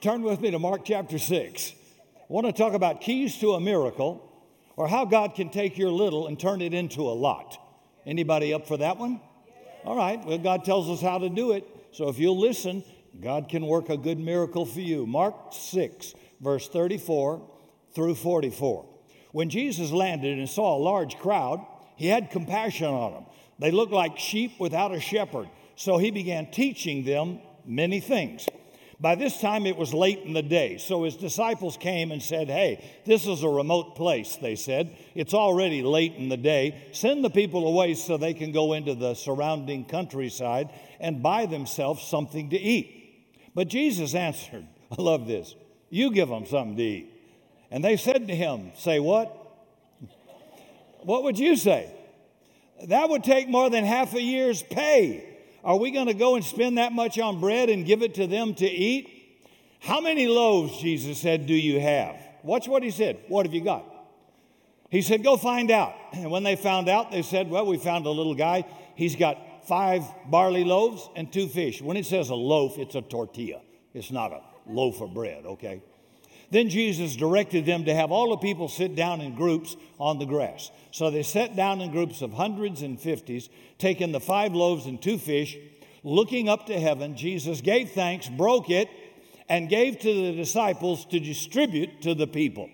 Turn with me to Mark chapter 6. I want to talk about keys to a miracle or how God can take your little and turn it into a lot. Anybody up for that one? All right. Well, God tells us how to do it. So if you'll listen, God can work a good miracle for you. Mark 6, verse 34 through 44. When Jesus landed and saw a large crowd, he had compassion on them. They looked like sheep without a shepherd. So he began teaching them many things. By this time, it was late in the day. So his disciples came and said, Hey, this is a remote place, they said. It's already late in the day. Send the people away so they can go into the surrounding countryside and buy themselves something to eat. But Jesus answered, I love this. You give them something to eat. And they said to him, Say what? What would you say? That would take more than half a year's pay. Are we going to go and spend that much on bread and give it to them to eat? How many loaves, Jesus said, do you have? Watch what he said. What have you got? He said, Go find out. And when they found out, they said, Well, we found a little guy. He's got five barley loaves and two fish. When it says a loaf, it's a tortilla, it's not a loaf of bread, okay? Then Jesus directed them to have all the people sit down in groups on the grass. So they sat down in groups of hundreds and fifties, taking the five loaves and two fish. Looking up to heaven, Jesus gave thanks, broke it, and gave to the disciples to distribute to the people.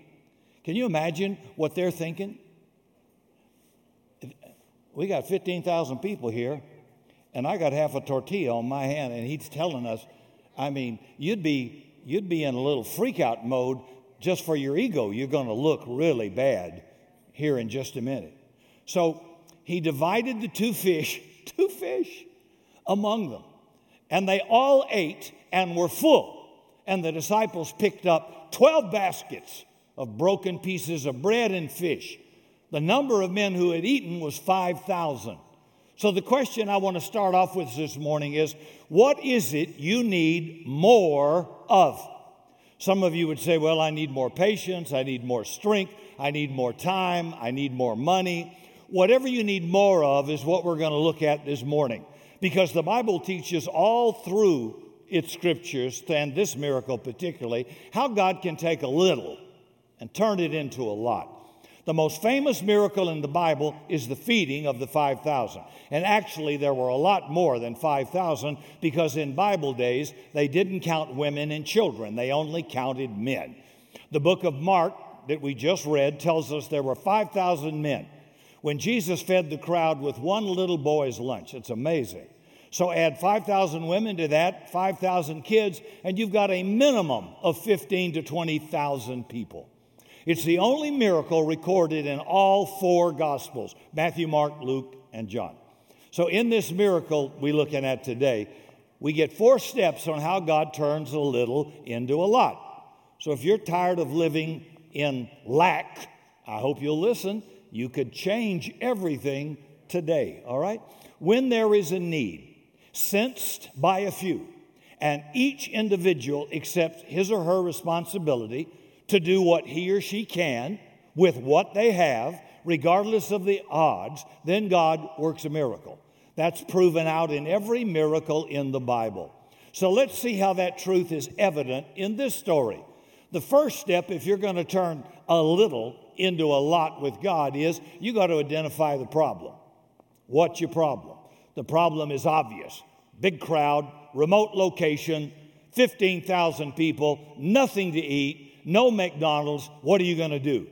Can you imagine what they're thinking? We got 15,000 people here, and I got half a tortilla on my hand, and he's telling us, I mean, you'd be you'd be in a little freak out mode just for your ego. You're going to look really bad here in just a minute. So he divided the two fish, two fish among them. And they all ate and were full. And the disciples picked up 12 baskets of broken pieces of bread and fish. The number of men who had eaten was 5,000. So, the question I want to start off with this morning is what is it you need more of? Some of you would say, Well, I need more patience, I need more strength, I need more time, I need more money. Whatever you need more of is what we're going to look at this morning. Because the Bible teaches all through its scriptures, and this miracle particularly, how God can take a little and turn it into a lot. The most famous miracle in the Bible is the feeding of the 5,000. And actually, there were a lot more than 5,000 because in Bible days, they didn't count women and children, they only counted men. The book of Mark that we just read tells us there were 5,000 men. When Jesus fed the crowd with one little boy's lunch, it's amazing. So add 5,000 women to that, 5,000 kids, and you've got a minimum of 15 to 20,000 people. It's the only miracle recorded in all four Gospels Matthew, Mark, Luke, and John. So, in this miracle we're looking at today, we get four steps on how God turns a little into a lot. So, if you're tired of living in lack, I hope you'll listen. You could change everything today, all right? When there is a need sensed by a few, and each individual accepts his or her responsibility to do what he or she can with what they have, regardless of the odds, then God works a miracle. That's proven out in every miracle in the Bible. So let's see how that truth is evident in this story. The first step, if you're going to turn a little into a lot with God, is you got to identify the problem. What's your problem? The problem is obvious big crowd, remote location, 15,000 people, nothing to eat, no McDonald's, what are you going to do?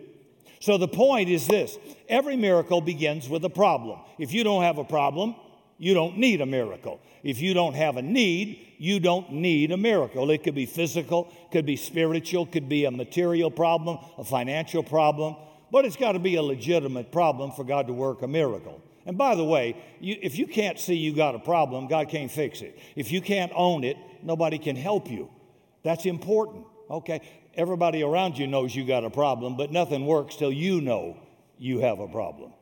So the point is this every miracle begins with a problem. If you don't have a problem, you don't need a miracle. If you don't have a need, you don't need a miracle. It could be physical, could be spiritual, could be a material problem, a financial problem, but it's got to be a legitimate problem for God to work a miracle. And by the way, you, if you can't see you got a problem, God can't fix it. If you can't own it, nobody can help you. That's important. Okay? Everybody around you knows you got a problem, but nothing works till you know you have a problem.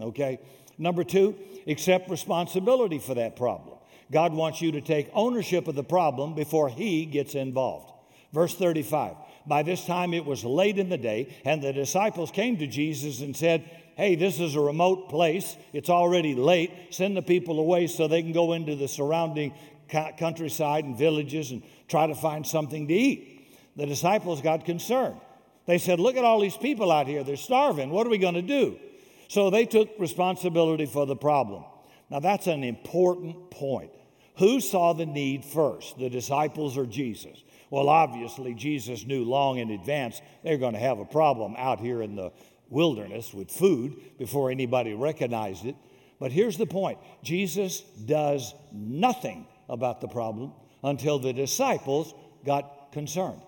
Okay? Number two, accept responsibility for that problem. God wants you to take ownership of the problem before He gets involved. Verse 35 By this time it was late in the day, and the disciples came to Jesus and said, Hey, this is a remote place. It's already late. Send the people away so they can go into the surrounding countryside and villages and try to find something to eat. The disciples got concerned. They said, Look at all these people out here. They're starving. What are we going to do? So they took responsibility for the problem. Now, that's an important point. Who saw the need first, the disciples or Jesus? Well, obviously, Jesus knew long in advance they're going to have a problem out here in the wilderness with food before anybody recognized it. But here's the point Jesus does nothing about the problem until the disciples got concerned.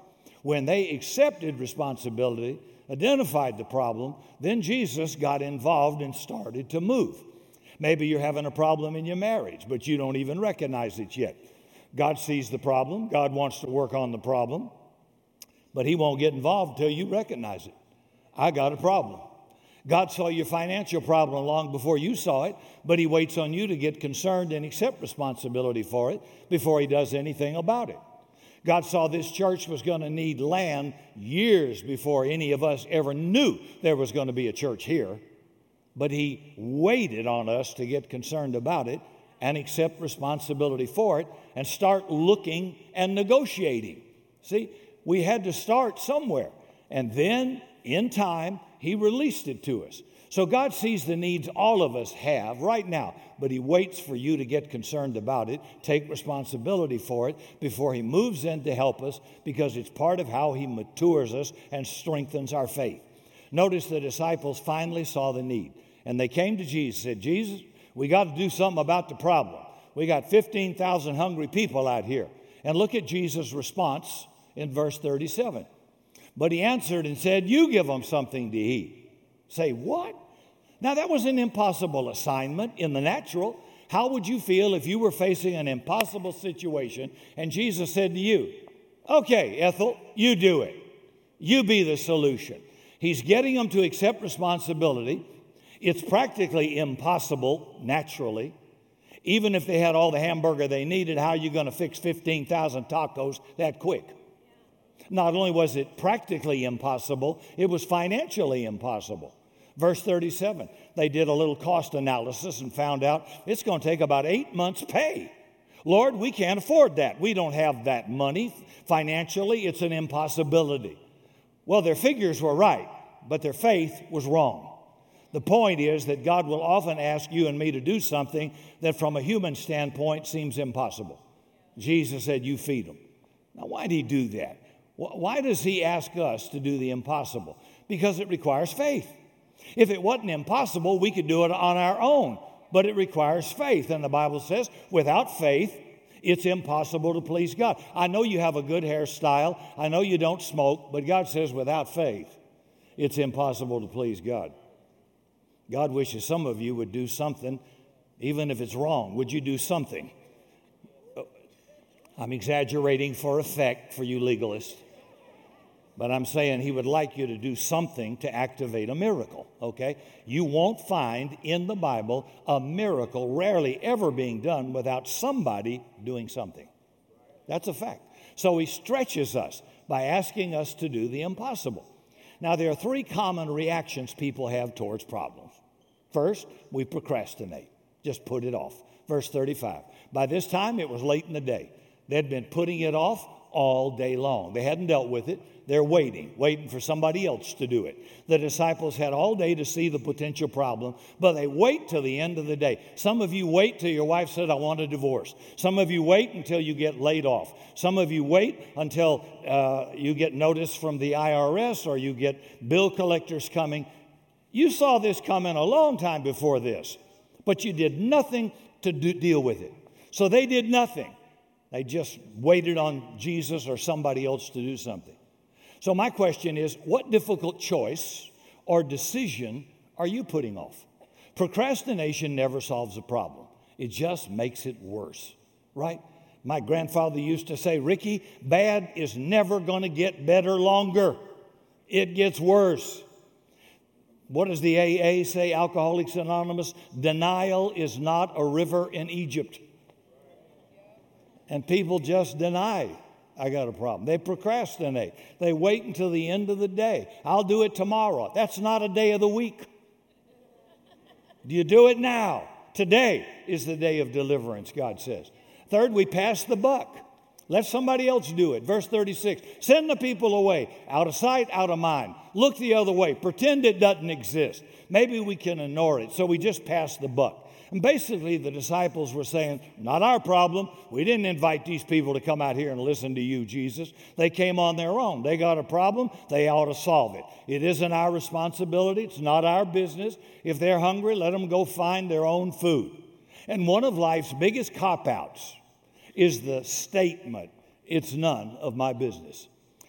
When they accepted responsibility, identified the problem, then Jesus got involved and started to move. Maybe you're having a problem in your marriage, but you don't even recognize it yet. God sees the problem, God wants to work on the problem, but He won't get involved until you recognize it. I got a problem. God saw your financial problem long before you saw it, but He waits on you to get concerned and accept responsibility for it before He does anything about it. God saw this church was going to need land years before any of us ever knew there was going to be a church here, but He waited on us to get concerned about it and accept responsibility for it and start looking and negotiating. See, we had to start somewhere. And then, in time, He released it to us. So God sees the needs all of us have right now, but He waits for you to get concerned about it, take responsibility for it before He moves in to help us because it's part of how He matures us and strengthens our faith. Notice the disciples finally saw the need and they came to Jesus and said, Jesus, we got to do something about the problem. We got 15,000 hungry people out here. And look at Jesus' response in verse 37. But he answered and said, You give them something to eat. Say, what? Now, that was an impossible assignment in the natural. How would you feel if you were facing an impossible situation and Jesus said to you, Okay, Ethel, you do it. You be the solution. He's getting them to accept responsibility. It's practically impossible naturally. Even if they had all the hamburger they needed, how are you going to fix 15,000 tacos that quick? Not only was it practically impossible, it was financially impossible. Verse 37, they did a little cost analysis and found out it's going to take about eight months' pay. Lord, we can't afford that. We don't have that money. Financially, it's an impossibility. Well, their figures were right, but their faith was wrong. The point is that God will often ask you and me to do something that, from a human standpoint, seems impossible. Jesus said, You feed them. Now, why did he do that? Why does he ask us to do the impossible? Because it requires faith. If it wasn't impossible, we could do it on our own, but it requires faith. And the Bible says, without faith, it's impossible to please God. I know you have a good hairstyle, I know you don't smoke, but God says, without faith, it's impossible to please God. God wishes some of you would do something, even if it's wrong. Would you do something? I'm exaggerating for effect for you legalists. But I'm saying he would like you to do something to activate a miracle, okay? You won't find in the Bible a miracle rarely ever being done without somebody doing something. That's a fact. So he stretches us by asking us to do the impossible. Now, there are three common reactions people have towards problems. First, we procrastinate, just put it off. Verse 35. By this time, it was late in the day. They'd been putting it off all day long. They hadn't dealt with it. They're waiting, waiting for somebody else to do it. The disciples had all day to see the potential problem, but they wait till the end of the day. Some of you wait till your wife said, I want a divorce. Some of you wait until you get laid off. Some of you wait until uh, you get notice from the IRS or you get bill collectors coming. You saw this coming a long time before this, but you did nothing to do, deal with it. So they did nothing. They just waited on Jesus or somebody else to do something. So, my question is what difficult choice or decision are you putting off? Procrastination never solves a problem, it just makes it worse, right? My grandfather used to say, Ricky, bad is never going to get better longer, it gets worse. What does the AA say, Alcoholics Anonymous? Denial is not a river in Egypt. And people just deny I got a problem. They procrastinate. They wait until the end of the day. I'll do it tomorrow. That's not a day of the week. Do you do it now? Today is the day of deliverance, God says. Third, we pass the buck. Let somebody else do it. Verse 36 Send the people away, out of sight, out of mind. Look the other way. Pretend it doesn't exist. Maybe we can ignore it. So we just pass the buck. And basically, the disciples were saying, Not our problem. We didn't invite these people to come out here and listen to you, Jesus. They came on their own. They got a problem. They ought to solve it. It isn't our responsibility. It's not our business. If they're hungry, let them go find their own food. And one of life's biggest cop outs is the statement, It's none of my business.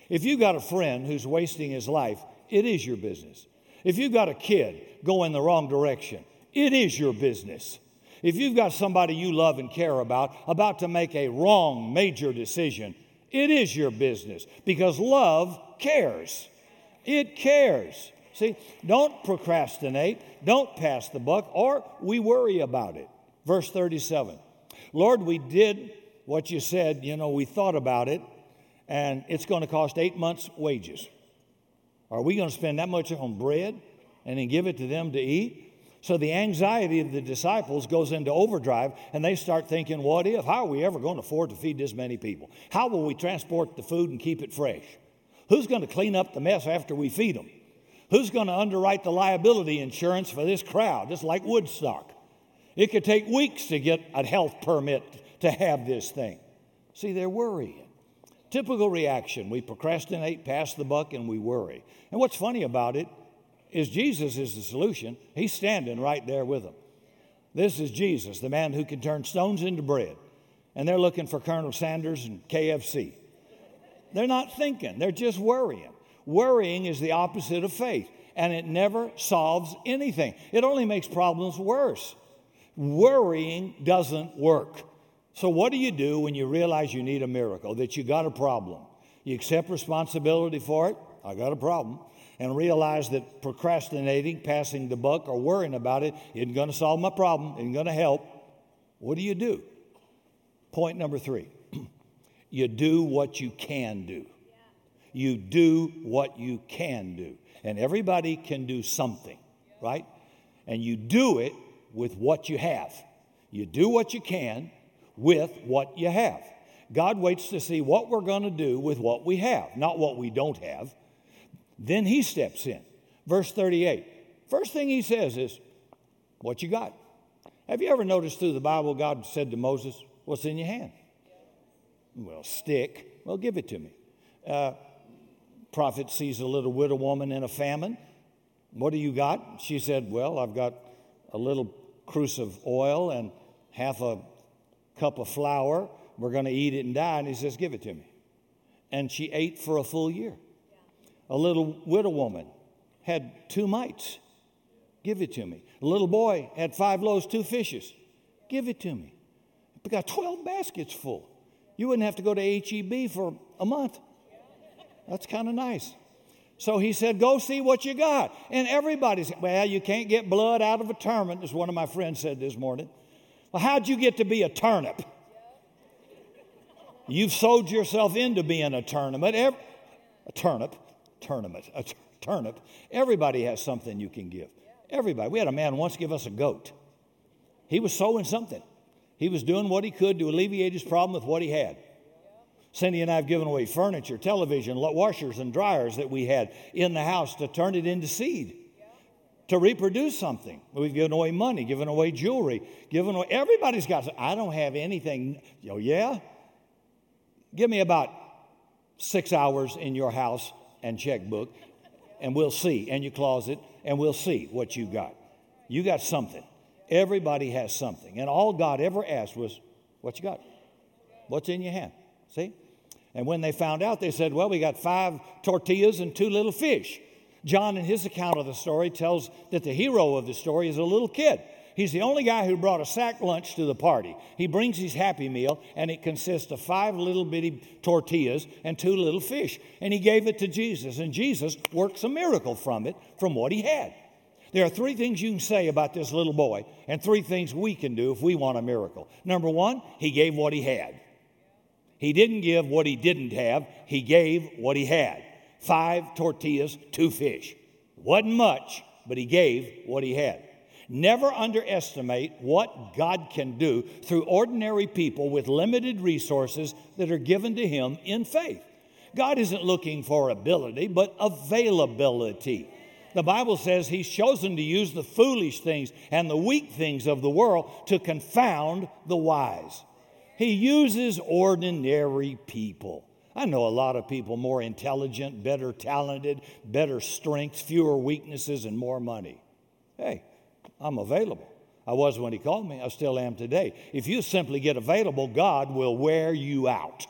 If you've got a friend who's wasting his life, it is your business. If you've got a kid going the wrong direction, it is your business. If you've got somebody you love and care about about to make a wrong major decision, it is your business because love cares. It cares. See, don't procrastinate, don't pass the buck, or we worry about it. Verse 37 Lord, we did what you said, you know, we thought about it, and it's going to cost eight months' wages. Are we going to spend that much on bread and then give it to them to eat? So the anxiety of the disciples goes into overdrive and they start thinking, what if? How are we ever going to afford to feed this many people? How will we transport the food and keep it fresh? Who's going to clean up the mess after we feed them? Who's going to underwrite the liability insurance for this crowd, just like Woodstock? It could take weeks to get a health permit to have this thing. See, they're worrying. Typical reaction we procrastinate, pass the buck, and we worry. And what's funny about it is Jesus is the solution. He's standing right there with them. This is Jesus, the man who can turn stones into bread. And they're looking for Colonel Sanders and KFC. They're not thinking, they're just worrying. Worrying is the opposite of faith, and it never solves anything. It only makes problems worse. Worrying doesn't work. So, what do you do when you realize you need a miracle, that you got a problem? You accept responsibility for it. I got a problem and realize that procrastinating, passing the buck, or worrying about it isn't going to solve my problem, isn't going to help, what do you do? Point number three you do what you can do. You do what you can do. And everybody can do something, right? And you do it with what you have. You do what you can with what you have. God waits to see what we're going to do with what we have, not what we don't have. Then he steps in. Verse 38. First thing he says is, What you got? Have you ever noticed through the Bible God said to Moses, What's in your hand? Well, stick. Well, give it to me. Uh, prophet sees a little widow woman in a famine. What do you got? She said, Well, I've got a little cruse of oil and half a cup of flour. We're going to eat it and die. And he says, Give it to me. And she ate for a full year. A little widow woman had two mites. Give it to me. A little boy had five loaves, two fishes. Give it to me. We got 12 baskets full. You wouldn't have to go to HEB for a month. That's kind of nice. So he said, Go see what you got. And everybody said, Well, you can't get blood out of a turnip, as one of my friends said this morning. Well, how'd you get to be a turnip? You've sold yourself into being a turnip. A turnip tournament, a t- turnip. Everybody has something you can give. Everybody. We had a man once give us a goat. He was sowing something. He was doing what he could to alleviate his problem with what he had. Cindy and I have given away furniture, television, washers, and dryers that we had in the house to turn it into seed, to reproduce something. We've given away money, given away jewelry, given away. Everybody's got. I don't have anything. Oh yeah. Give me about six hours in your house and checkbook, and we'll see, and your closet, and we'll see what you got. You got something. Everybody has something. And all God ever asked was, What you got? What's in your hand? See? And when they found out, they said, Well, we got five tortillas and two little fish. John, in his account of the story, tells that the hero of the story is a little kid He's the only guy who brought a sack lunch to the party. He brings his Happy Meal, and it consists of five little bitty tortillas and two little fish. And he gave it to Jesus, and Jesus works a miracle from it, from what he had. There are three things you can say about this little boy, and three things we can do if we want a miracle. Number one, he gave what he had. He didn't give what he didn't have, he gave what he had five tortillas, two fish. Wasn't much, but he gave what he had. Never underestimate what God can do through ordinary people with limited resources that are given to Him in faith. God isn't looking for ability, but availability. The Bible says He's chosen to use the foolish things and the weak things of the world to confound the wise. He uses ordinary people. I know a lot of people more intelligent, better talented, better strengths, fewer weaknesses, and more money. Hey, I'm available. I was when he called me, I still am today. If you simply get available, God will wear you out.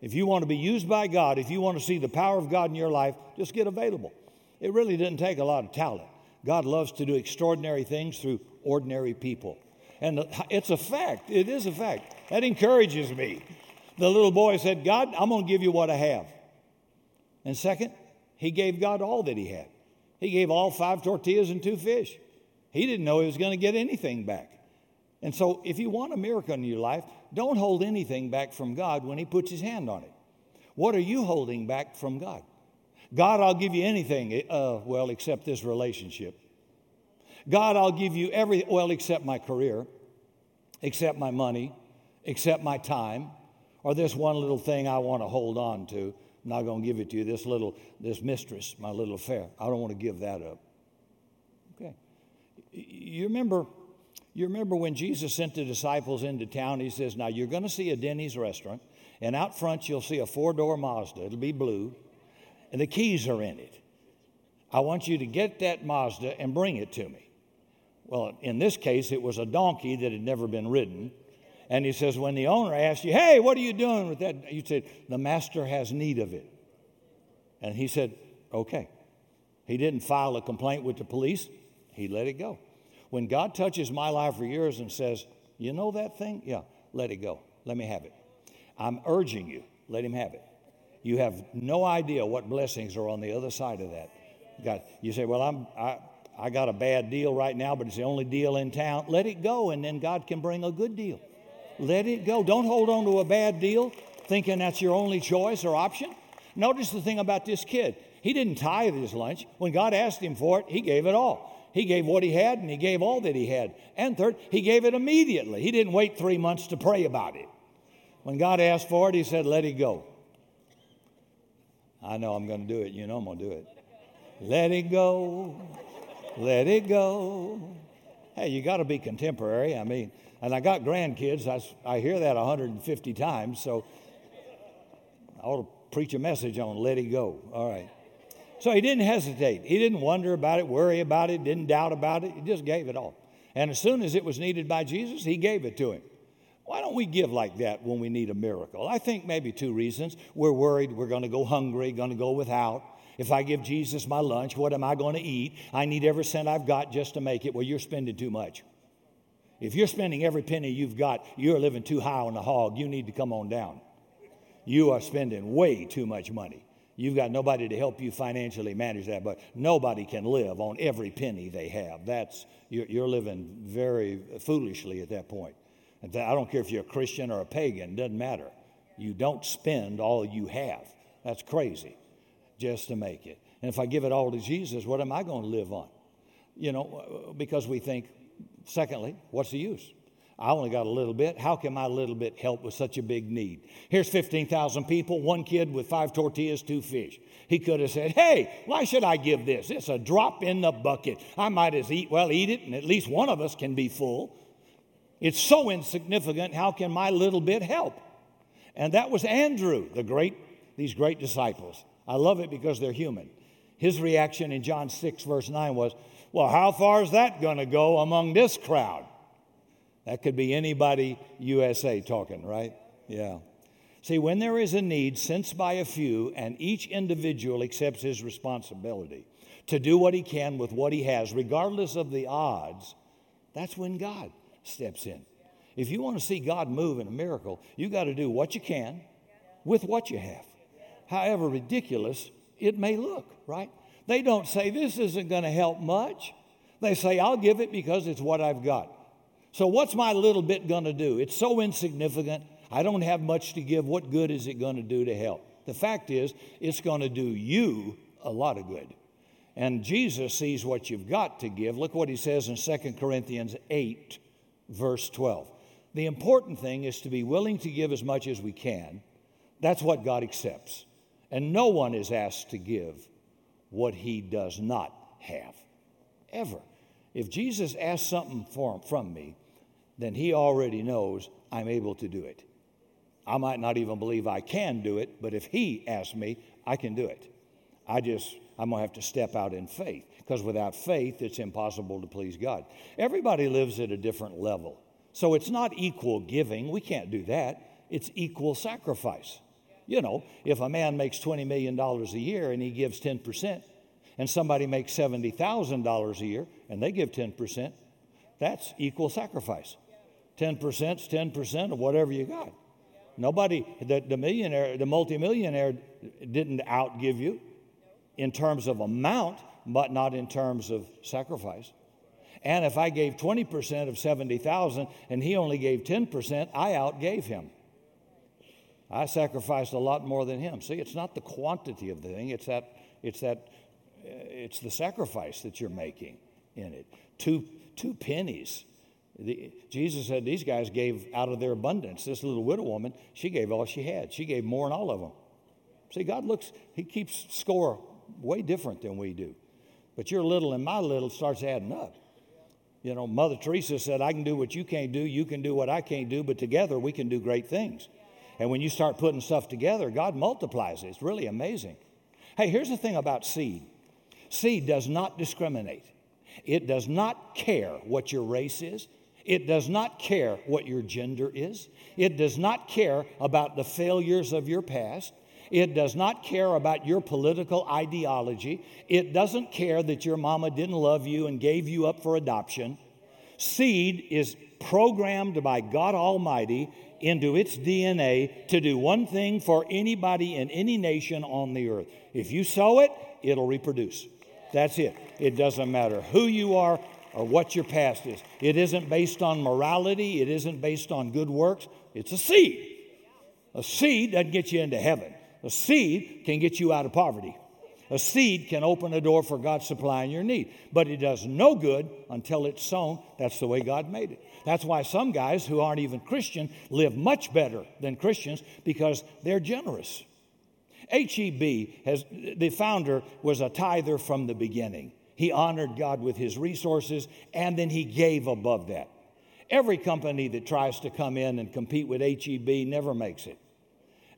If you want to be used by God, if you want to see the power of God in your life, just get available. It really didn't take a lot of talent. God loves to do extraordinary things through ordinary people. And it's a fact. It is a fact. That encourages me. The little boy said, God, I'm going to give you what I have. And second, he gave God all that he had. He gave all five tortillas and two fish. He didn't know he was going to get anything back. And so, if you want a miracle in your life, don't hold anything back from God when He puts His hand on it. What are you holding back from God? God, I'll give you anything, uh, well, except this relationship. God, I'll give you every, well, except my career, except my money, except my time, or this one little thing I want to hold on to. I'm not going to give it to you. This little, this mistress, my little affair. I don't want to give that up. You remember, you remember when Jesus sent the disciples into town, he says, Now you're going to see a Denny's restaurant, and out front you'll see a four door Mazda. It'll be blue, and the keys are in it. I want you to get that Mazda and bring it to me. Well, in this case, it was a donkey that had never been ridden. And he says, when the owner asked you, hey, what are you doing with that? You said, the master has need of it. And he said, okay. He didn't file a complaint with the police, he let it go. When God touches my life or yours and says, you know that thing? Yeah, let it go. Let me have it. I'm urging you, let him have it. You have no idea what blessings are on the other side of that. God, you say, well, I'm, I, I got a bad deal right now, but it's the only deal in town. Let it go, and then God can bring a good deal. Let it go. Don't hold on to a bad deal thinking that's your only choice or option. Notice the thing about this kid. He didn't tithe his lunch. When God asked him for it, he gave it all. He gave what he had and he gave all that he had. And third, he gave it immediately. He didn't wait three months to pray about it. When God asked for it, he said, Let it go. I know I'm going to do it. You know I'm going to do it. Let it go. Let it go. Hey, you got to be contemporary. I mean, and I got grandkids. I, I hear that 150 times, so I ought to preach a message on let it go. All right. So he didn't hesitate. He didn't wonder about it, worry about it, didn't doubt about it. He just gave it all. And as soon as it was needed by Jesus, he gave it to him. Why don't we give like that when we need a miracle? I think maybe two reasons. We're worried we're going to go hungry, going to go without. If I give Jesus my lunch, what am I going to eat? I need every cent I've got just to make it. Well, you're spending too much. If you're spending every penny you've got, you're living too high on the hog. You need to come on down. You are spending way too much money. You've got nobody to help you financially manage that, but nobody can live on every penny they have. That's you're, you're living very foolishly at that point. I don't care if you're a Christian or a pagan; it doesn't matter. You don't spend all you have. That's crazy just to make it. And if I give it all to Jesus, what am I going to live on? You know, because we think, secondly, what's the use? I only got a little bit. How can my little bit help with such a big need? Here's 15,000 people, one kid with five tortillas, two fish. He could have said, Hey, why should I give this? It's a drop in the bucket. I might as eat, well, eat it, and at least one of us can be full. It's so insignificant. How can my little bit help? And that was Andrew, the great, these great disciples. I love it because they're human. His reaction in John 6, verse 9 was, Well, how far is that going to go among this crowd? That could be anybody USA talking, right? Yeah. See, when there is a need sensed by a few and each individual accepts his responsibility to do what he can with what he has, regardless of the odds, that's when God steps in. If you want to see God move in a miracle, you got to do what you can with what you have however ridiculous it may look, right? They don't say, This isn't going to help much. They say, I'll give it because it's what I've got. So, what's my little bit going to do? It's so insignificant. I don't have much to give. What good is it going to do to help? The fact is, it's going to do you a lot of good. And Jesus sees what you've got to give. Look what he says in 2 Corinthians 8, verse 12. The important thing is to be willing to give as much as we can. That's what God accepts. And no one is asked to give what he does not have, ever. If Jesus asks something for, from me, then he already knows I'm able to do it. I might not even believe I can do it, but if he asks me, I can do it. I just, I'm going to have to step out in faith because without faith, it's impossible to please God. Everybody lives at a different level. So it's not equal giving. We can't do that. It's equal sacrifice. You know, if a man makes $20 million a year and he gives 10%, and somebody makes $70,000 a year and they give 10%, that's equal sacrifice. 10% is 10% of whatever you got. Nobody, the, the millionaire, the multimillionaire didn't outgive you in terms of amount, but not in terms of sacrifice. And if I gave 20% of 70,000 and he only gave 10%, I outgave him. I sacrificed a lot more than him. See, it's not the quantity of the thing, it's that it's that it's the sacrifice that you're making in it. Two two pennies. The, Jesus said these guys gave out of their abundance. This little widow woman, she gave all she had. She gave more than all of them. See, God looks, He keeps score way different than we do. But your little and my little starts adding up. You know, Mother Teresa said, I can do what you can't do, you can do what I can't do, but together we can do great things. And when you start putting stuff together, God multiplies it. It's really amazing. Hey, here's the thing about seed seed does not discriminate, it does not care what your race is. It does not care what your gender is. It does not care about the failures of your past. It does not care about your political ideology. It doesn't care that your mama didn't love you and gave you up for adoption. Seed is programmed by God Almighty into its DNA to do one thing for anybody in any nation on the earth. If you sow it, it'll reproduce. That's it. It doesn't matter who you are or what your past is. It isn't based on morality, it isn't based on good works. It's a seed. A seed doesn't get you into heaven, a seed can get you out of poverty. A seed can open a door for God supplying your need, but it does no good until it's sown. That's the way God made it. That's why some guys who aren't even Christian live much better than Christians because they're generous. HEB has the founder was a tither from the beginning. He honored God with his resources and then he gave above that. Every company that tries to come in and compete with HEB never makes it.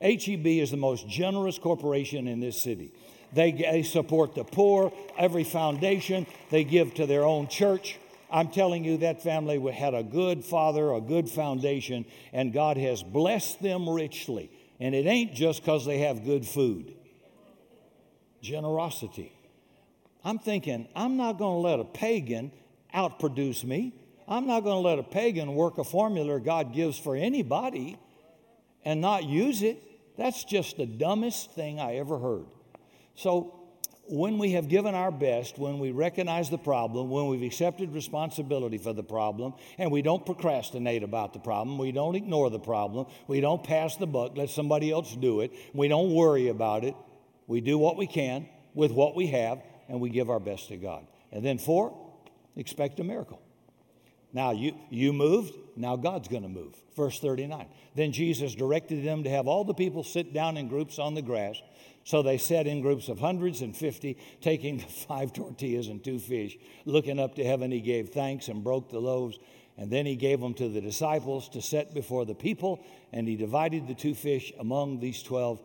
HEB is the most generous corporation in this city. They, they support the poor, every foundation, they give to their own church. I'm telling you, that family had a good father, a good foundation, and God has blessed them richly. And it ain't just because they have good food. Generosity. I'm thinking, I'm not going to let a pagan outproduce me. I'm not going to let a pagan work a formula God gives for anybody and not use it. That's just the dumbest thing I ever heard. So, when we have given our best, when we recognize the problem, when we've accepted responsibility for the problem, and we don't procrastinate about the problem, we don't ignore the problem, we don't pass the buck, let somebody else do it, we don't worry about it, we do what we can with what we have, and we give our best to God. And then, four, expect a miracle. Now, you, you moved, now God's going to move. Verse 39. Then Jesus directed them to have all the people sit down in groups on the grass. So they sat in groups of hundreds and fifty, taking the five tortillas and two fish. Looking up to heaven, he gave thanks and broke the loaves. And then he gave them to the disciples to set before the people. And he divided the two fish among these 12.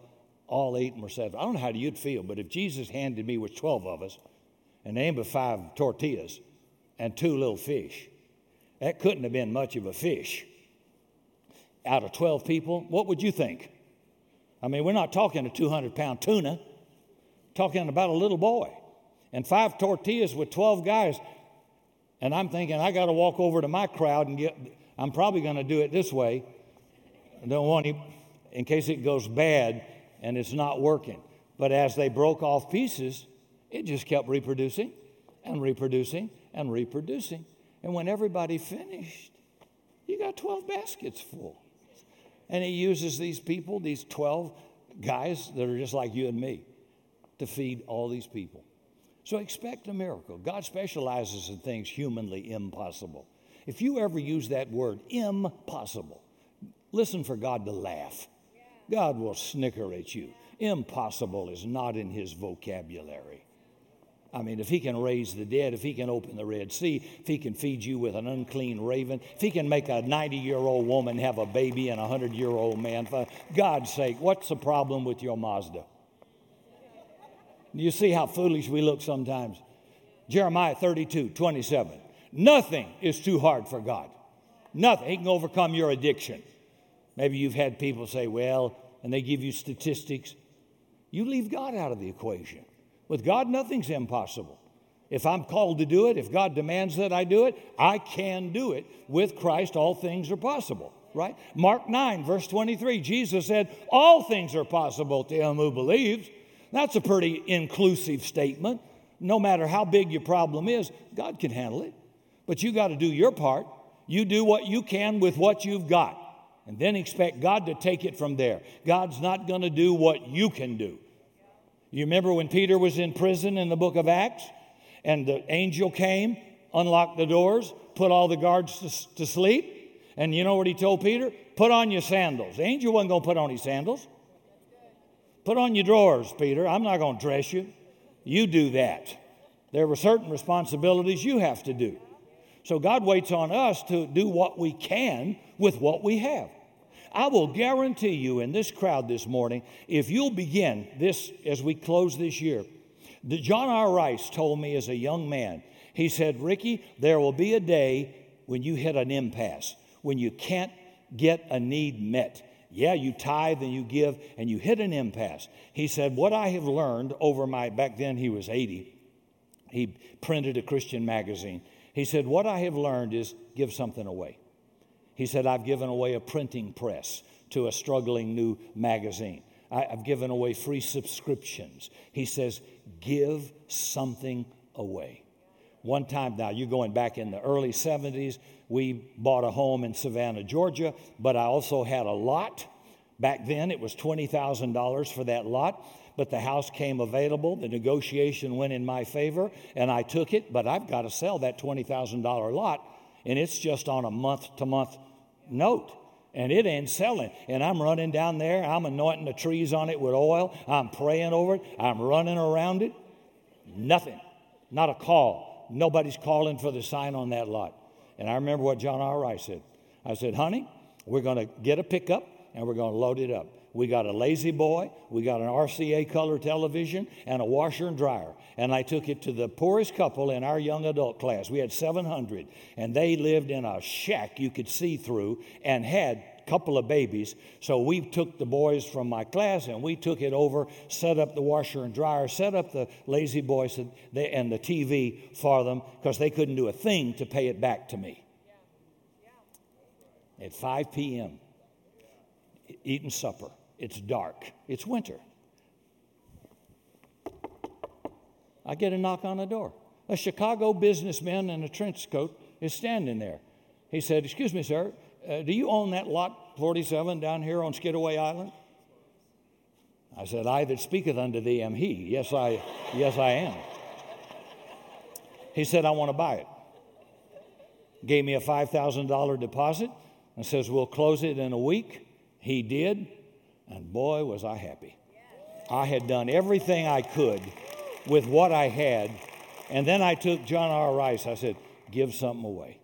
All and were satisfied. I don't know how you'd feel, but if Jesus handed me with 12 of us and named but five tortillas and two little fish, that couldn't have been much of a fish. Out of 12 people, what would you think? I mean, we're not talking a 200 pound tuna, talking about a little boy. And five tortillas with 12 guys. And I'm thinking, I got to walk over to my crowd and get, I'm probably going to do it this way. I don't want him, in case it goes bad and it's not working. But as they broke off pieces, it just kept reproducing and reproducing and reproducing. And when everybody finished, you got 12 baskets full. And he uses these people, these 12 guys that are just like you and me, to feed all these people. So expect a miracle. God specializes in things humanly impossible. If you ever use that word, impossible, listen for God to laugh. God will snicker at you. Impossible is not in his vocabulary. I mean, if he can raise the dead, if he can open the Red Sea, if he can feed you with an unclean raven, if he can make a 90 year old woman have a baby and a 100 year old man, for God's sake, what's the problem with your Mazda? You see how foolish we look sometimes. Jeremiah 32, 27. Nothing is too hard for God. Nothing. He can overcome your addiction. Maybe you've had people say, well, and they give you statistics. You leave God out of the equation. With God, nothing's impossible. If I'm called to do it, if God demands that I do it, I can do it. With Christ, all things are possible, right? Mark 9, verse 23, Jesus said, All things are possible to him who believes. That's a pretty inclusive statement. No matter how big your problem is, God can handle it. But you got to do your part. You do what you can with what you've got, and then expect God to take it from there. God's not going to do what you can do. You remember when Peter was in prison in the book of Acts and the angel came, unlocked the doors, put all the guards to, to sleep? And you know what he told Peter? Put on your sandals. The angel wasn't going to put on his sandals. Put on your drawers, Peter. I'm not going to dress you. You do that. There were certain responsibilities you have to do. So God waits on us to do what we can with what we have. I will guarantee you in this crowd this morning, if you'll begin this as we close this year, John R. Rice told me as a young man, he said, Ricky, there will be a day when you hit an impasse, when you can't get a need met. Yeah, you tithe and you give and you hit an impasse. He said, What I have learned over my, back then he was 80, he printed a Christian magazine. He said, What I have learned is give something away. He said, I've given away a printing press to a struggling new magazine. I, have given away free subscriptions. He says, give something away. One time now, you're going back in the early 70s, we bought a home in Savannah, Georgia, but I also had a lot. Back then, it was $20,000 for that lot, but the house came available. The negotiation went in my favor, and I took it, but I've got to sell that $20,000 lot, and it's just on a month to month note and it ain't selling. And I'm running down there, I'm anointing the trees on it with oil, I'm praying over it, I'm running around it. Nothing. Not a call. Nobody's calling for the sign on that lot. And I remember what John R. Rice said. I said, honey, we're going to get a pickup and we're going to load it up. We got a La-Z-Boy, we got an RCA color television, and a washer and dryer. And I took it to the poorest couple in our young adult class. We had 700, and they lived in a shack you could see through and had a couple of babies. So we took the boys from my class and we took it over, set up the washer and dryer, set up the La-Z-Boy and the TV for them because they couldn't do a thing to pay it back to me. At 5 p.m., eating supper. It's dark. It's winter. I get a knock on the door. A Chicago businessman in a trench coat is standing there. He said, Excuse me, sir, uh, do you own that lot 47 down here on Skidaway Island? I said, I that speaketh unto thee am he. Yes, I, yes, I am. He said, I want to buy it. Gave me a $5,000 deposit and says, We'll close it in a week. He did. And boy, was I happy. I had done everything I could with what I had. And then I took John R. Rice. I said, give something away.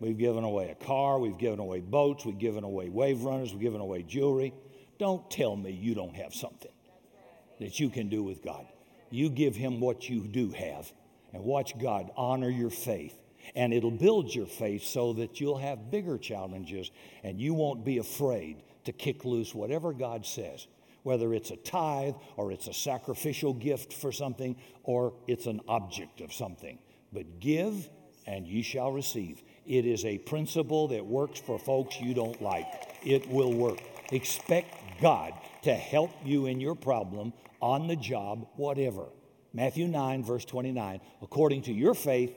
We've given away a car, we've given away boats, we've given away wave runners, we've given away jewelry. Don't tell me you don't have something that you can do with God. You give Him what you do have and watch God honor your faith. And it'll build your faith so that you'll have bigger challenges and you won't be afraid to kick loose whatever God says, whether it's a tithe or it's a sacrificial gift for something or it's an object of something. But give and ye shall receive. It is a principle that works for folks you don't like. It will work. Expect God to help you in your problem, on the job, whatever. Matthew 9, verse 29 according to your faith,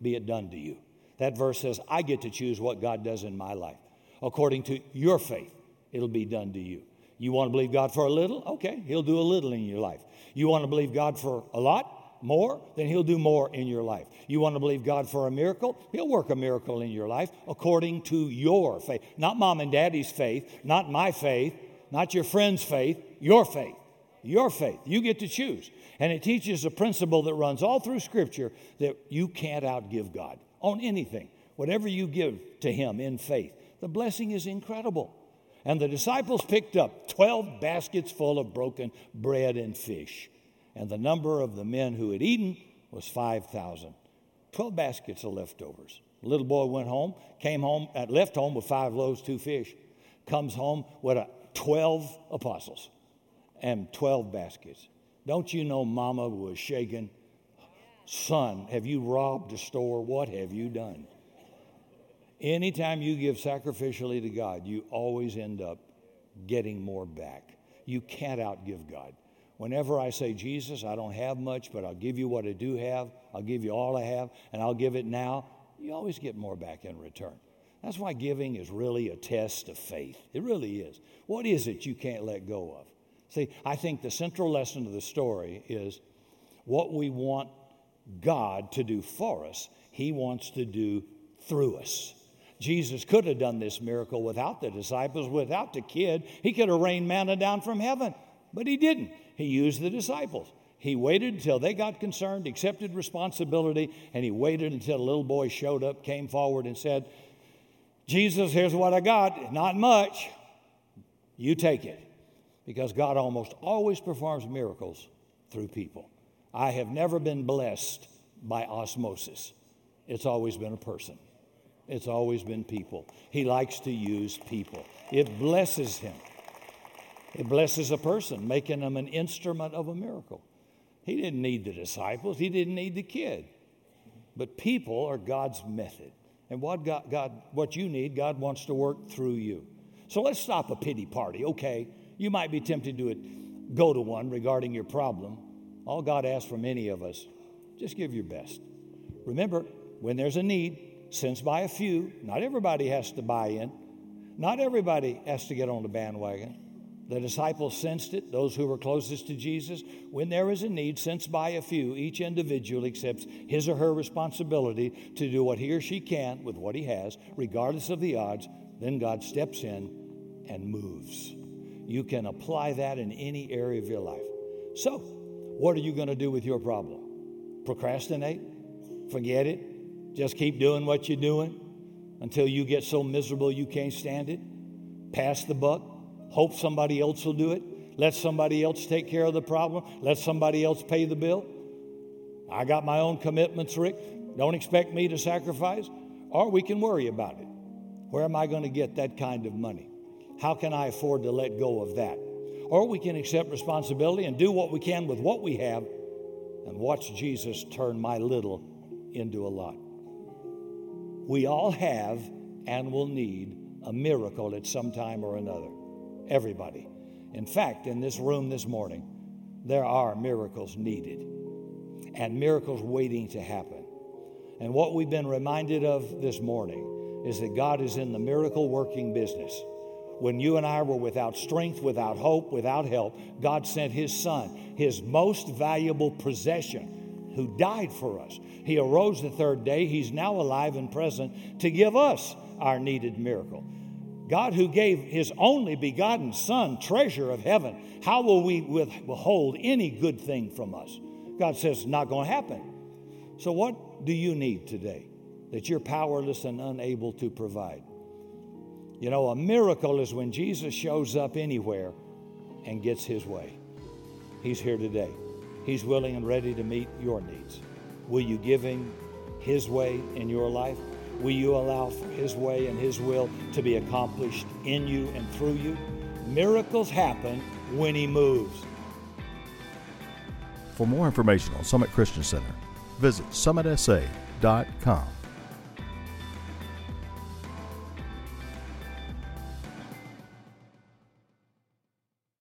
be it done to you. That verse says, I get to choose what God does in my life. According to your faith, it'll be done to you. You want to believe God for a little? Okay, He'll do a little in your life. You want to believe God for a lot? more, then He'll do more in your life. You want to believe God for a miracle? He'll work a miracle in your life according to your faith. Not mom and daddy's faith, not my faith, not your friend's faith, your faith. Your faith. You get to choose. And it teaches a principle that runs all through Scripture that you can't outgive God on anything. Whatever you give to Him in faith, the blessing is incredible. And the disciples picked up 12 baskets full of broken bread and fish and the number of the men who had eaten was 5,000. 12 baskets of leftovers. The little boy went home, came home, left home with five loaves, two fish, comes home with a 12 apostles and 12 baskets. Don't you know mama was shaking? Son, have you robbed a store? What have you done? Anytime you give sacrificially to God, you always end up getting more back. You can't outgive God. Whenever I say, Jesus, I don't have much, but I'll give you what I do have, I'll give you all I have, and I'll give it now, you always get more back in return. That's why giving is really a test of faith. It really is. What is it you can't let go of? See, I think the central lesson of the story is what we want God to do for us, He wants to do through us. Jesus could have done this miracle without the disciples, without the kid. He could have rained manna down from heaven, but He didn't. He used the disciples. He waited until they got concerned, accepted responsibility, and he waited until a little boy showed up, came forward, and said, Jesus, here's what I got. Not much. You take it. Because God almost always performs miracles through people. I have never been blessed by osmosis, it's always been a person. It's always been people. He likes to use people. It blesses him. It blesses a person, making them an instrument of a miracle. He didn't need the disciples, he didn't need the kid. But people are God's method. And what, God, God, what you need, God wants to work through you. So let's stop a pity party, okay? You might be tempted to go to one regarding your problem. All God asks from any of us, just give your best. Remember, when there's a need, sensed by a few, not everybody has to buy in, not everybody has to get on the bandwagon. The disciples sensed it, those who were closest to Jesus. When there is a need sensed by a few, each individual accepts his or her responsibility to do what he or she can with what he has, regardless of the odds. Then God steps in and moves. You can apply that in any area of your life. So, what are you going to do with your problem? Procrastinate? Forget it? Just keep doing what you're doing until you get so miserable you can't stand it? Pass the buck? hope somebody else will do it, let somebody else take care of the problem, let somebody else pay the bill. I got my own commitments, Rick. Don't expect me to sacrifice. Or we can worry about it. Where am I going to get that kind of money? How can I afford to let go of that? Or we can accept responsibility and do what we can with what we have and watch Jesus turn my little into a lot. We all have and will need a miracle at some time or another. Everybody. In fact, in this room this morning, there are miracles needed and miracles waiting to happen. And what we've been reminded of this morning is that God is in the miracle working business. When you and I were without strength, without hope, without help, God sent His Son, His most valuable possession, who died for us. He arose the third day. He's now alive and present to give us our needed miracle. God, who gave his only begotten Son, treasure of heaven, how will we withhold any good thing from us? God says, not going to happen. So, what do you need today that you're powerless and unable to provide? You know, a miracle is when Jesus shows up anywhere and gets his way. He's here today. He's willing and ready to meet your needs. Will you give him his way in your life? Will you allow for His way and His will to be accomplished in you and through you? Miracles happen when He moves. For more information on Summit Christian Center, visit summitsa.com.